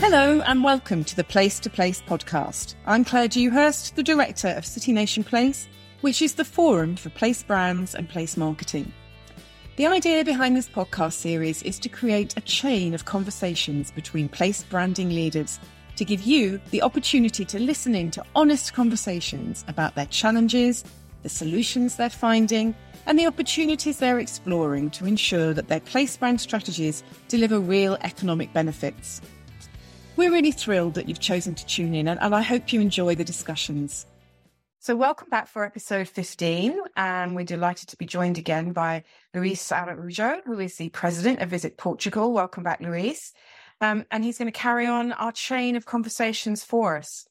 Hello and welcome to the Place to Place podcast. I'm Claire Dewhurst, the director of City Nation Place, which is the forum for place brands and place marketing. The idea behind this podcast series is to create a chain of conversations between place branding leaders to give you the opportunity to listen in to honest conversations about their challenges, the solutions they're finding, and the opportunities they're exploring to ensure that their place brand strategies deliver real economic benefits. We're really thrilled that you've chosen to tune in, and, I hope you enjoy the discussions. So, welcome back for episode 15. And we're delighted to be joined again by Luis Araujo, who is the president of Visit Portugal. Welcome back, Luis. Um, and he's going to carry on our chain of conversations for us.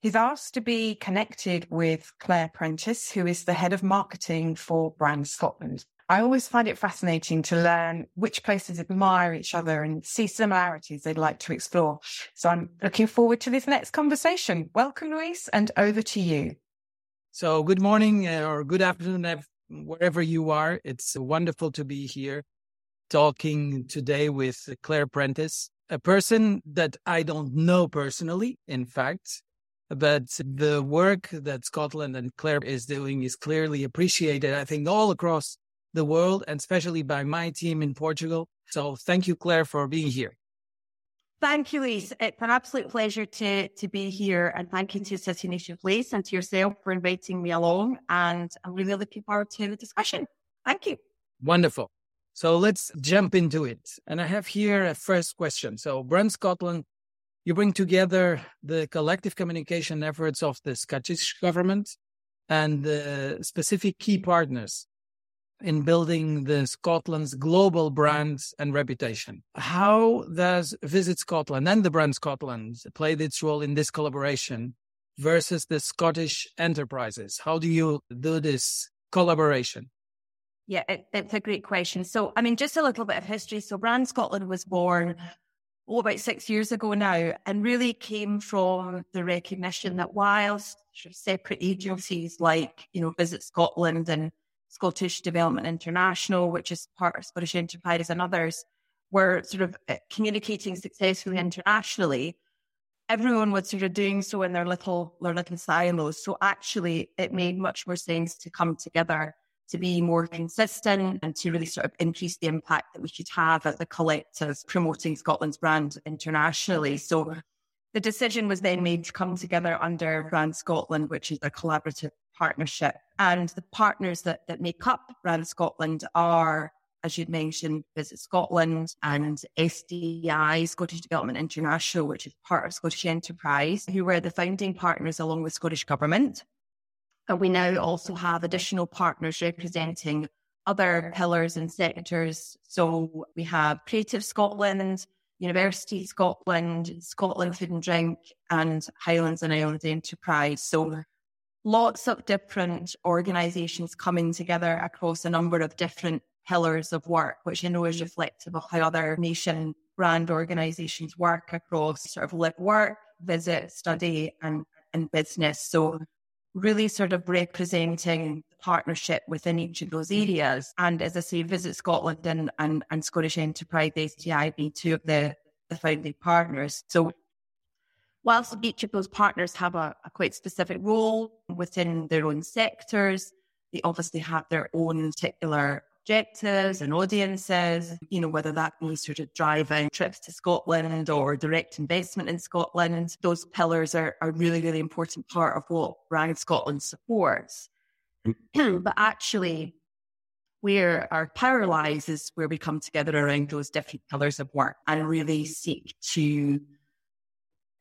He's asked to be connected with Claire Prentice, who is the head of marketing for Brand Scotland. I always find it fascinating to learn which places admire each other and see similarities they'd like to explore. So I'm looking forward to this next conversation. Welcome, Luis, and over to you. So, good morning uh, or good afternoon, wherever you are. It's wonderful to be here talking today with Claire Prentice, a person that I don't know personally, in fact, but the work that Scotland and Claire is doing is clearly appreciated, I think, all across the world and especially by my team in Portugal. So, thank you, Claire, for being here. Thank you, Luis. It's an absolute pleasure to, to be here. And thank you to City Nation Place and to yourself for inviting me along. And I'm really looking forward to the discussion. Thank you. Wonderful. So let's jump into it. And I have here a first question. So, Brand Scotland, you bring together the collective communication efforts of the Scottish government and the specific key partners in building the Scotland's global brand and reputation. How does Visit Scotland and the brand Scotland play its role in this collaboration versus the Scottish enterprises? How do you do this collaboration? Yeah, it, it's a great question. So, I mean, just a little bit of history. So, Brand Scotland was born oh, about six years ago now, and really came from the recognition that whilst separate agencies like, you know, Visit Scotland and Scottish Development International, which is part of Scottish Enterprise and others, were sort of uh, communicating successfully internationally. Everyone was sort of doing so in their little their little silos. So actually, it made much more sense to come together to be more consistent and to really sort of increase the impact that we should have as a collective promoting Scotland's brand internationally. So the decision was then made to come together under Brand Scotland, which is a collaborative partnership. And the partners that, that make up Brand Scotland are, as you'd mentioned, Visit Scotland and SDI, Scottish Development International, which is part of Scottish Enterprise, who were the founding partners along with Scottish Government. And we now also have additional partners representing other pillars and sectors. So we have Creative Scotland, University Scotland, Scotland Food and Drink, and Highlands and Islands Enterprise. So lots of different organisations coming together across a number of different pillars of work, which I know is reflective of how other nation brand organisations work across sort of live work, visit, study, and, and business. So really sort of representing the partnership within each of those areas. And as I say, Visit Scotland and, and, and Scottish Enterprise SDI being two of the, the founding partners. So whilst each of those partners have a, a quite specific role within their own sectors, they obviously have their own particular objectives and audiences, you know, whether that means sort of driving trips to Scotland or direct investment in Scotland. Those pillars are a really, really important part of what Brand Scotland supports. Mm. but actually, where our power lies is where we come together around those different pillars of work and really seek to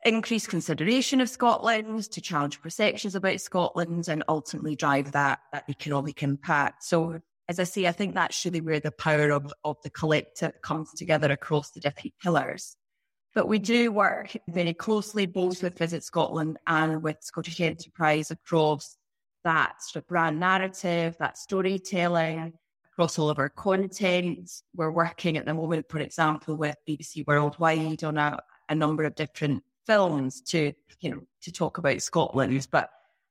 increase consideration of Scotland, to challenge perceptions about Scotland, and ultimately drive that, that economic impact. So, as I say, I think that's really where the power of, of the collective comes together across the different pillars. But we do work very closely both with Visit Scotland and with Scottish Enterprise across that sort of brand narrative, that storytelling, across all of our content. We're working at the moment, for example, with BBC Worldwide on a, a number of different films to, you know, to talk about Scotland. But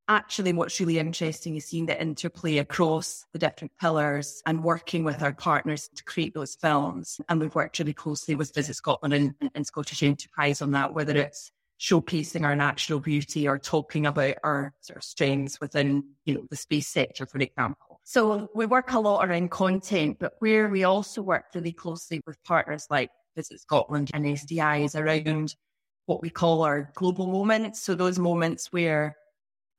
actually what's really interesting is seeing the interplay across the different pillars and working with our partners to create those films. And we've worked really closely with Visit Scotland and, and Scottish Enterprise on that, whether it's showcasing our natural beauty or talking about our sort of strengths within, you know, the space sector, for example. So we work a lot around content, but where we also work really closely with partners like Visit Scotland and SDI is around what we call our global moments. So those moments where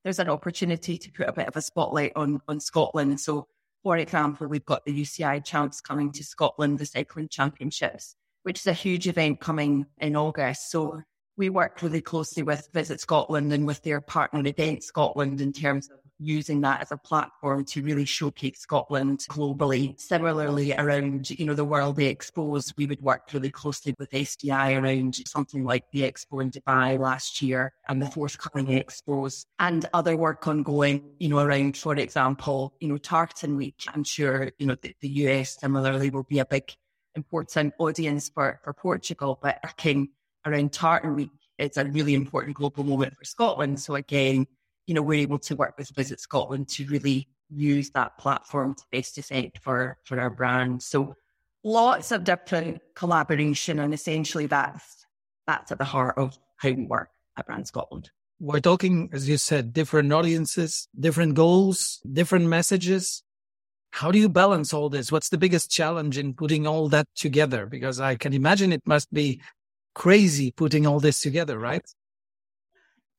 there's an opportunity to put a bit of a spotlight on, on Scotland. So for example, we've got the UCI champs coming to Scotland, the cycling championships, which is a huge event coming in August. So we work really closely with Visit Scotland and with their partner Event Scotland in terms of using that as a platform to really showcase Scotland globally. Similarly, around, you know, the World Expos, we would work really closely with SDI around something like the Expo in Dubai last year and the forthcoming Expos and other work ongoing, you know, around, for example, you know, Tartan Week. I'm sure, you know, the, the US similarly will be a big important audience for, for Portugal, but working around Tartan Week is a really important global moment for Scotland. So again, you know, we're able to work with Visit Scotland to really use that platform to best effect for, for our brand. So lots of different collaboration and essentially that's that's at the heart of how we work at Brand Scotland. We're talking, as you said, different audiences, different goals, different messages. How do you balance all this? What's the biggest challenge in putting all that together? Because I can imagine it must be crazy putting all this together, right?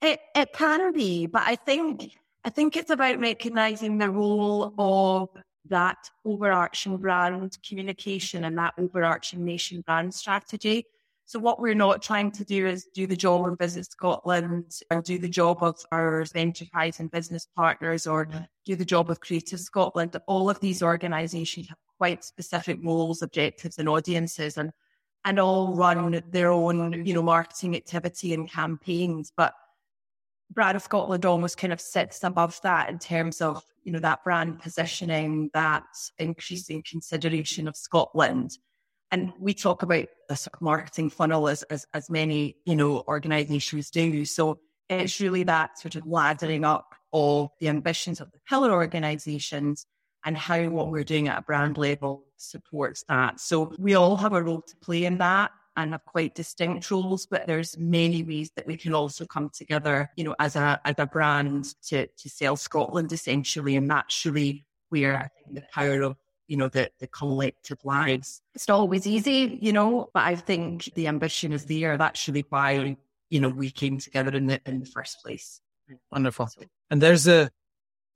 It it can be, but I think I think it's about recognizing the role of that overarching brand communication and that overarching nation brand strategy. So what we're not trying to do is do the job of Visit Scotland or do the job of our enterprise and business partners or do the job of Creative Scotland. All of these organizations have quite specific roles, objectives and audiences and and all run their own, you know, marketing activity and campaigns. But Brand of Scotland almost kind of sits above that in terms of, you know, that brand positioning, that increasing consideration of Scotland. And we talk about the marketing funnel as, as, as many, you know, organizations do. So it's really that sort of laddering up of the ambitions of the pillar organizations and how what we're doing at a brand level supports that. So we all have a role to play in that and have quite distinct roles, but there's many ways that we can also come together, you know, as a as a brand to to sell Scotland essentially. And that's really where I think the power of you know the the collective lives. It's not always easy, you know, but I think the ambition is there. That's really why you know we came together in the in the first place. Wonderful. So, and there's a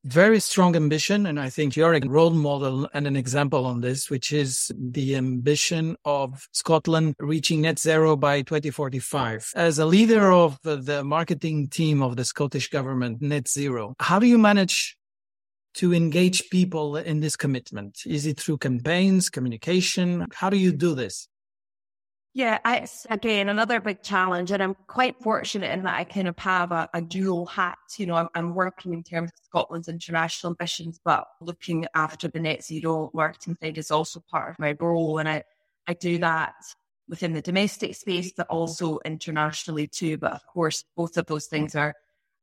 very strong ambition. And I think you're a role model and an example on this, which is the ambition of Scotland reaching net zero by 2045. As a leader of the marketing team of the Scottish government, net zero, how do you manage to engage people in this commitment? Is it through campaigns, communication? How do you do this? Yeah, it's again another big challenge, and I'm quite fortunate in that I kind of have a, a dual hat. You know, I'm, I'm, working in terms of Scotland's international ambitions, but looking after the net zero marketing side is also part of my role, and I I do that within the domestic space, but also internationally too. But of course, both of those things are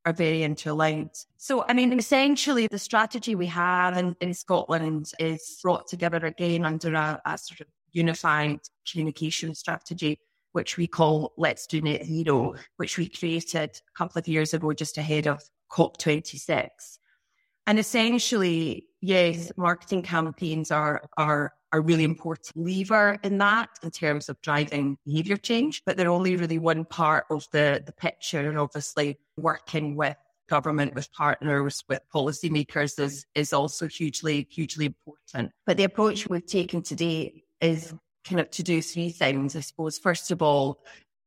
are very interlinked. So, I mean, essentially, the strategy we have in, in Scotland is brought together again under a, a sort of unified communication strategy, which we call Let's Do Net Zero, mm-hmm. which we created a couple of years ago just ahead of COP26. And essentially, yes, marketing campaigns are, are, are really important lever in that in terms of driving behavior change, but they're only really one part of the, the picture. And obviously working with government, with partners, with policymakers is, is also hugely, hugely important. But the approach we've taken today is kind of to do three things, I suppose. First of all,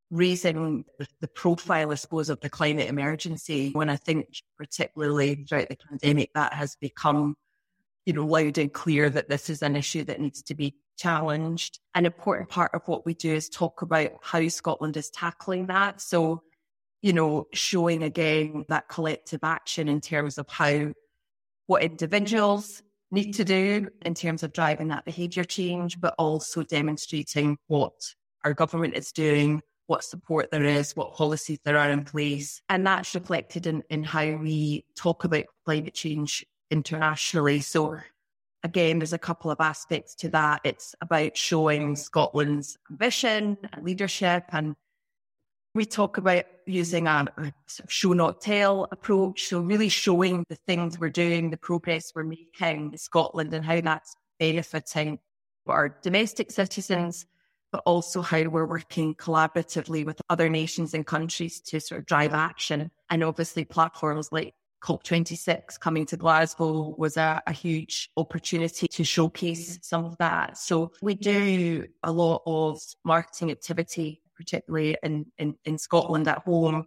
raising the profile, I suppose, of the climate emergency. When I think, particularly throughout the pandemic, that has become, you know, loud and clear that this is an issue that needs to be challenged. An important part of what we do is talk about how Scotland is tackling that. So, you know, showing again that collective action in terms of how what individuals need to do in terms of driving that behaviour change, but also demonstrating what our government is doing, what support there is, what policies there are in place. And that's reflected in, in how we talk about climate change internationally. So again, there's a couple of aspects to that. It's about showing Scotland's ambition and leadership. And we talk about using a, sort of show not tell approach. So really showing the things we're doing, the progress we're making in Scotland and how that's benefiting our domestic citizens, but also how we're working collaboratively with other nations and countries to sort of drive action. And obviously platforms like COP26 coming to Glasgow was a, a, huge opportunity to showcase some of that. So we do a lot of marketing activity, particularly in, in, in Scotland at home.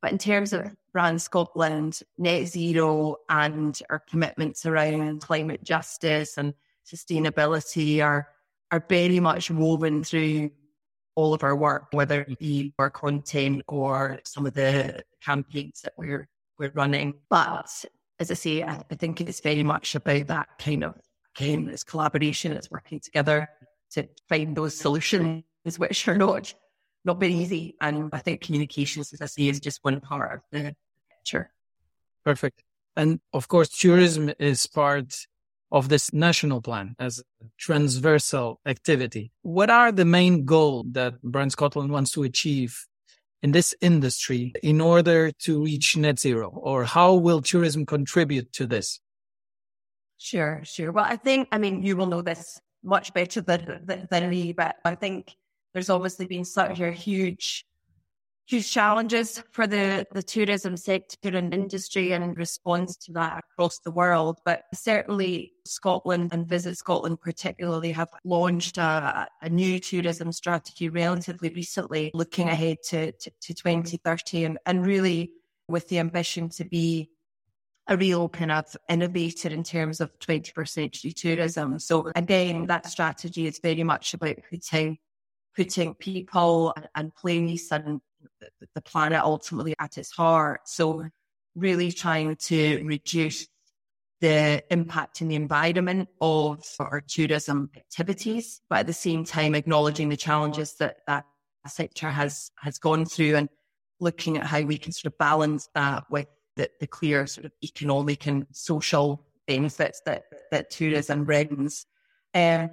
But in terms of Brand Scotland, net zero and our commitments around climate justice and sustainability are are very much woven through all of our work, whether it be our content or some of the campaigns that we're we're running. But as I say, I, I think it's very much about that kind of again, it's collaboration, it's working together to find those solutions which are not not very easy. And I think communications, as I say, is just one part of the picture. Perfect. And of course, tourism is part of this national plan as a transversal activity. What are the main goals that Brand Scotland wants to achieve in this industry in order to reach net zero? Or how will tourism contribute to this? Sure, sure. Well, I think, I mean, you will know this much better than, than, than me, but I think there's obviously been such a huge huge challenges for the, the tourism sector and industry and response to that across the world. But certainly Scotland and Visit Scotland particularly have launched a, a new tourism strategy relatively recently, looking ahead to, to, to 2030 and, and really with the ambition to be a real kind of innovator in terms of 21st century tourism. So again, that strategy is very much about putting putting people and place and the planet ultimately at its heart. So really trying to reduce the impact in the environment of our tourism activities, but at the same time acknowledging the challenges that that sector has has gone through and looking at how we can sort of balance that with the, the clear sort of economic and social benefits that that tourism brings. Um,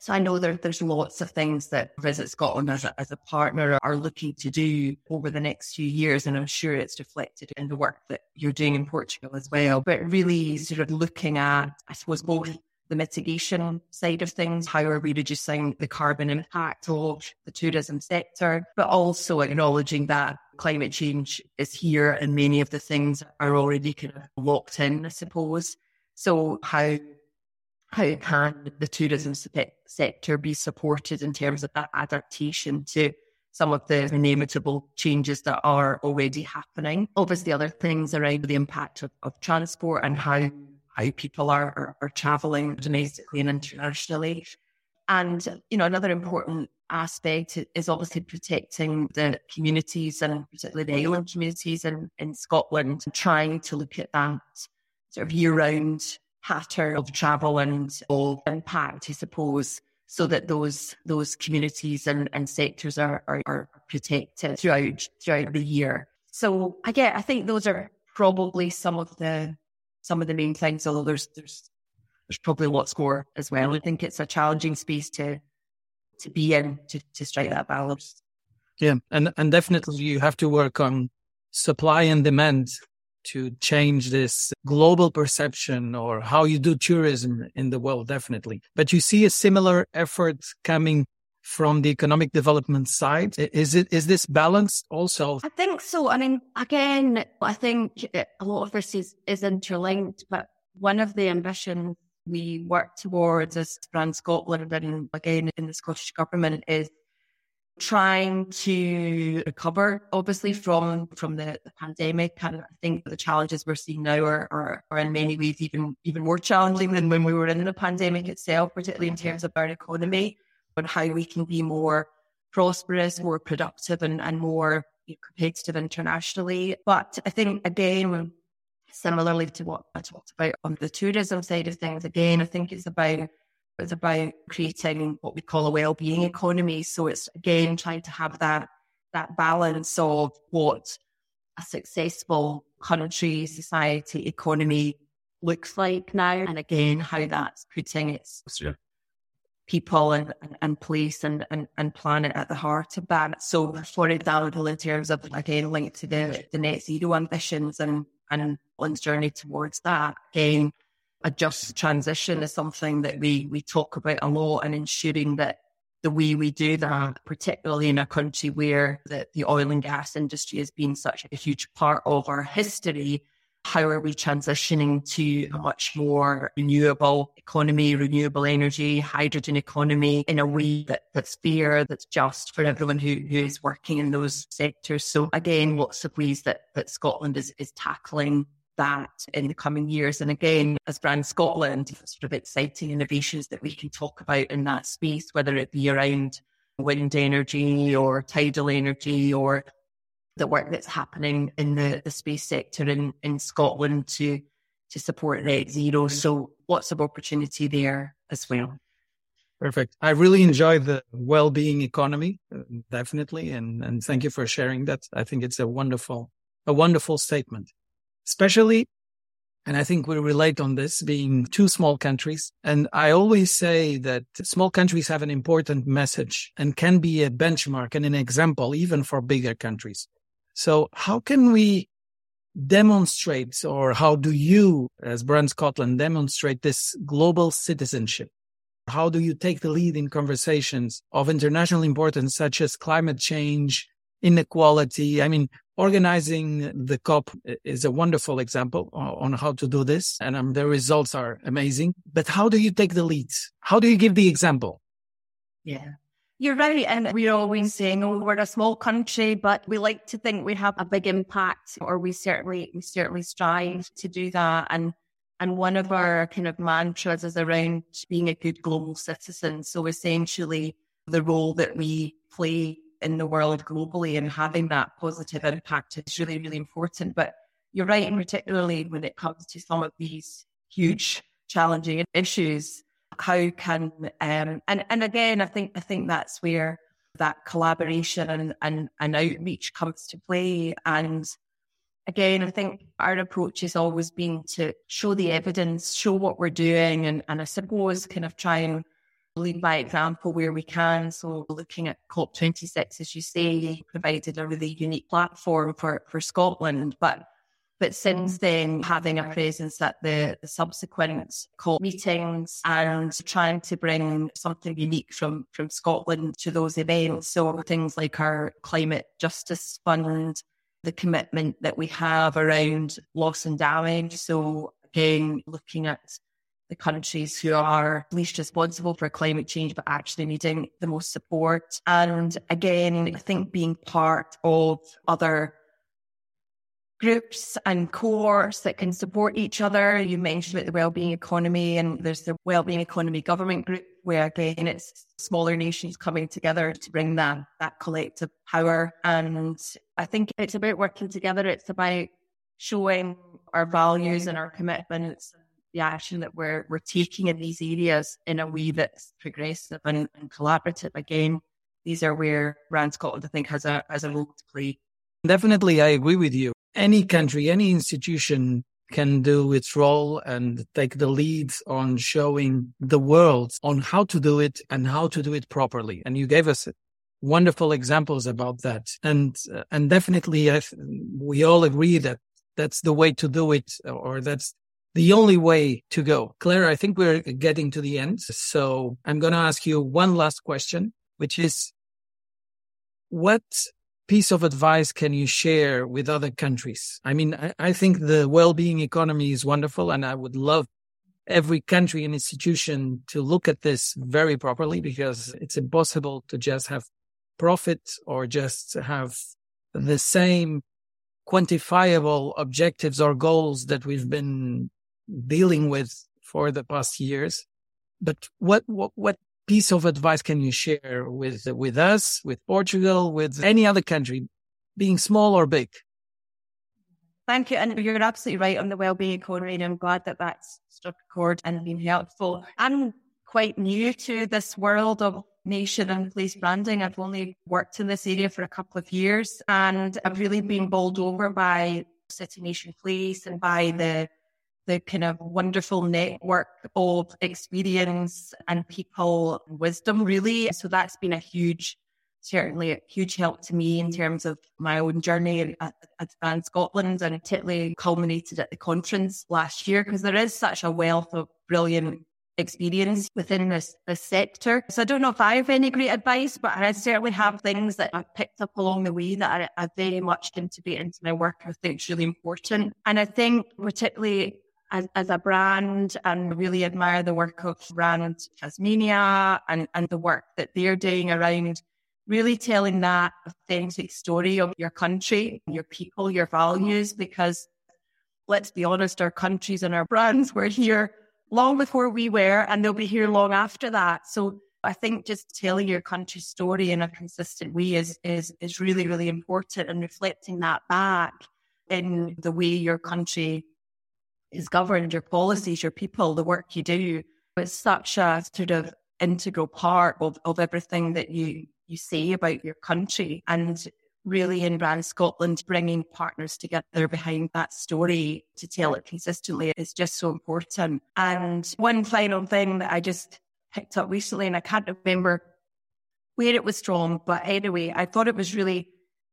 so I know there, there's lots of things that Visit Scotland as a, as a partner are looking to do over the next few years. And I'm sure it's reflected in the work that you're doing in Portugal as well. But really sort of looking at, I suppose, both the mitigation side of things. How are we reducing the carbon impact of the tourism sector? But also acknowledging that climate change is here and many of the things are already kind of locked in, I suppose. So how how can the tourism sector be supported in terms of that adaptation to some of the inevitable changes that are already happening? Obviously, other things around the impact of, of transport and how how people are, are, are traveling domestically and internationally. And you know, another important aspect is obviously protecting the communities and particularly the island communities in, in Scotland, trying to look at that sort of year round pattern of travel and of impact, I suppose, so that those those communities and, and sectors are, are, are protected throughout throughout the year. So again, I think those are probably some of the some of the main things, although there's there's there's probably lots more as well. I think it's a challenging space to to be in to, to strike that balance. Yeah, and and definitely you have to work on supply and demand to change this global perception or how you do tourism in the world, definitely. But you see a similar effort coming from the economic development side. Is it is this balanced also? I think so. I mean, again, I think a lot of this is, is interlinked, but one of the ambitions we work towards as Brand Scotland and again in the Scottish Government is trying to recover, obviously, mm-hmm. from from the, the, pandemic. And I think the challenges we're seeing now are, are, are, in many ways even even more challenging than when we were in the pandemic itself, particularly in mm-hmm. terms of our economy and how we can be more prosperous, more productive, and, and more you know, competitive internationally. But I think again, similarly to what I talked about on the tourism side of things, again, I think it's about it's about creating what we call a well-being economy. So it's again trying to have that that balance of what a successful country, society, economy looks like now. And again, how that's putting its people and, and, and place and, and, and planet at the heart of that. So, for example, in terms of, again, linked to the, the net zero ambitions and, and one's journey towards that, again, a just transition is something that we, we talk about a lot and ensuring that the way we do that, particularly in a country where the, the oil and gas industry has been such a huge part of our history. How are we transitioning to a much more renewable economy, renewable energy, hydrogen economy in a way that, that's fair, that's just for everyone who, who is working in those sectors? So again, lots of ways that, that Scotland is, is tackling that in the coming years. And again, as Brand Scotland, sort of exciting innovations that we can talk about in that space, whether it be around wind energy or tidal energy or the work that's happening in the, the space sector in, in Scotland to to support net zero. So lots of opportunity there as well. Perfect. I really enjoy the well-being economy, uh, definitely, and and thank you for sharing that. I think it's a wonderful a wonderful statement especially, and I think we relate on this being two small countries. And I always say that small countries have an important message and can be a benchmark and an example even for bigger countries. So how can we demonstrate or how do you as Brand Scotland demonstrate this global citizenship? How do you take the lead in conversations of international importance such as climate change, inequality? I mean, Organizing the COP is a wonderful example on how to do this, and um, the results are amazing. But how do you take the lead? How do you give the example? Yeah. You're right. And we're always saying, oh, we're a small country, but we like to think we have a big impact, or we certainly, we certainly strive to do that. And, and one of our kind of mantras is around being a good global citizen. So essentially the role that we play in the world globally and having that positive impact is really, really important. But you're right, and particularly when it comes to some of these huge challenging issues, how can um, and and again, I think I think that's where that collaboration and, and, and outreach comes to play. And again, I think our approach has always been to show the evidence, show what we're doing, and, and I suppose kind of try and lead by example where we can. So looking at COP26, as you say, provided a really unique platform for, for Scotland. But but since mm. then, having a presence at the, the subsequent COP meetings and trying to bring something unique from, from Scotland to those events. So things like our climate justice fund, the commitment that we have around loss and damage. So again, looking at the countries who are least responsible for climate change, but actually needing the most support. And again, I think being part of other groups and cohorts that can support each other. You mentioned about the wellbeing economy and there's the wellbeing economy government group where again it's smaller nations coming together to bring that that collective power. And I think it's about working together. It's about showing our values and our commitments the action that we're we're taking in these areas in a way that's progressive and, and collaborative. Again, these are where Brand Scotland, I think, has a has a role to play. Definitely, I agree with you. Any country, any institution can do its role and take the lead on showing the world on how to do it and how to do it properly. And you gave us wonderful examples about that. And and definitely, I, we all agree that that's the way to do it, or that's the only way to go. Claire, I think we're getting to the end. So I'm going to ask you one last question, which is what piece of advice can you share with other countries? I mean, I, I think the well-being economy is wonderful and I would love every country and institution to look at this very properly because it's impossible to just have profit or just have the same quantifiable objectives or goals that we've been dealing with for the past years. But what, what, what piece of advice can you share with, with us, with Portugal, with any other country, being small or big? Thank you. And you're absolutely right on the wellbeing. And I'm glad that that's struck a chord and been helpful. I'm quite new to this world of nation and place branding. I've only worked in this area for a couple of years and I've really been bowled over by City Nation Place and by the the kind of wonderful network of experience and people wisdom, really. So that's been a huge, certainly a huge help to me in terms of my own journey at, at Scotland and particularly culminated at the conference last year because there is such a wealth of brilliant experience within this, this sector. So I don't know if I have any great advice, but I certainly have things that I've picked up along the way that I, I very much integrate into my work. I think it's really important. And I think particularly as, as a brand and really admire the work of brand Tasmania and, and the work that they're doing around really telling that authentic story of your country, your people, your values, because let's be honest, our countries and our brands were here long before we were, and they'll be here long after that. So I think just telling your country's story in a consistent way is is is really, really important and reflecting that back in the way your country is governed, your policies, your people, the work you do. It's such a sort of integral part of, of everything that you you say about your country. And really in Brand Scotland, bringing partners together behind that story to tell it consistently is just so important. And one final thing that I just picked up recently, and I can't remember where it was from, but anyway, I thought it was really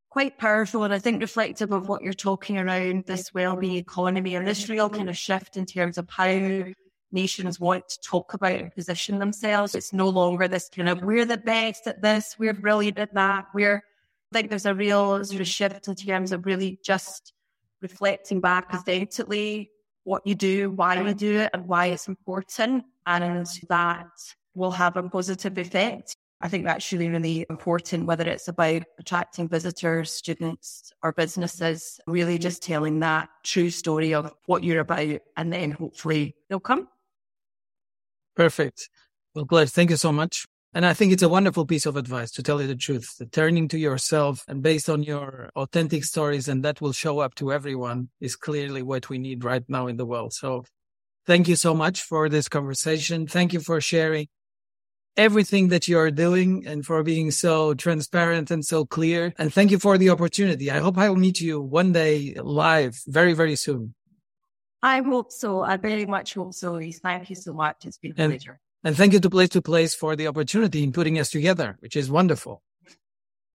quite powerful and I think reflective of what you're talking around this well-being economy and this real kind of shift in terms of how nations want to talk about and position themselves. It's no longer this kind of we're the best at this, we're brilliant at that, we're think there's a real sort of shift in terms of really just reflecting back authentically what you do, why you do it, and why it's important. And that will have a positive effect. I think that's really, really important, whether it's about attracting visitors, students, or businesses, really just telling that true story of what you're about, and then hopefully they'll come. Perfect. Well, Claire, thank you so much. And I think it's a wonderful piece of advice to tell you the truth, the turning to yourself and based on your authentic stories, and that will show up to everyone is clearly what we need right now in the world. So thank you so much for this conversation. Thank you for sharing everything that you're doing and for being so transparent and so clear. And thank you for the opportunity. I hope I will meet you one day live very, very soon. I hope so. I very much hope so. Thank you so much. It's been a and, pleasure. And thank you to Place to Place for the opportunity in putting us together, which is wonderful.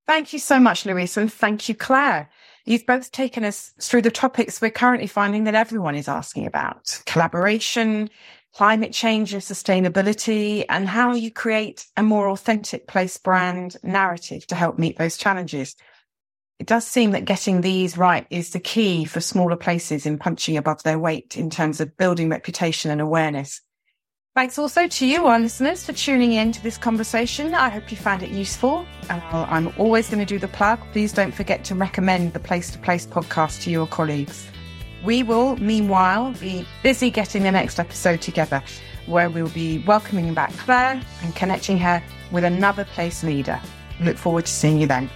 Thank you so much, Luis, and thank you, Claire. You've both taken us through the topics we're currently finding that everyone is asking about collaboration, climate change and sustainability, and how you create a more authentic place brand narrative to help meet those challenges. It does seem that getting these right is the key for smaller places in punching above their weight in terms of building reputation and awareness. Thanks also to you, our listeners, for tuning in to this conversation. I hope you found it useful. Uh, I'm always going to do the plug. Please don't forget to recommend the Place to Place podcast to your colleagues. We will, meanwhile, be busy getting the next episode together, where we'll be welcoming back Claire and connecting her with another place leader. Look forward to seeing you then.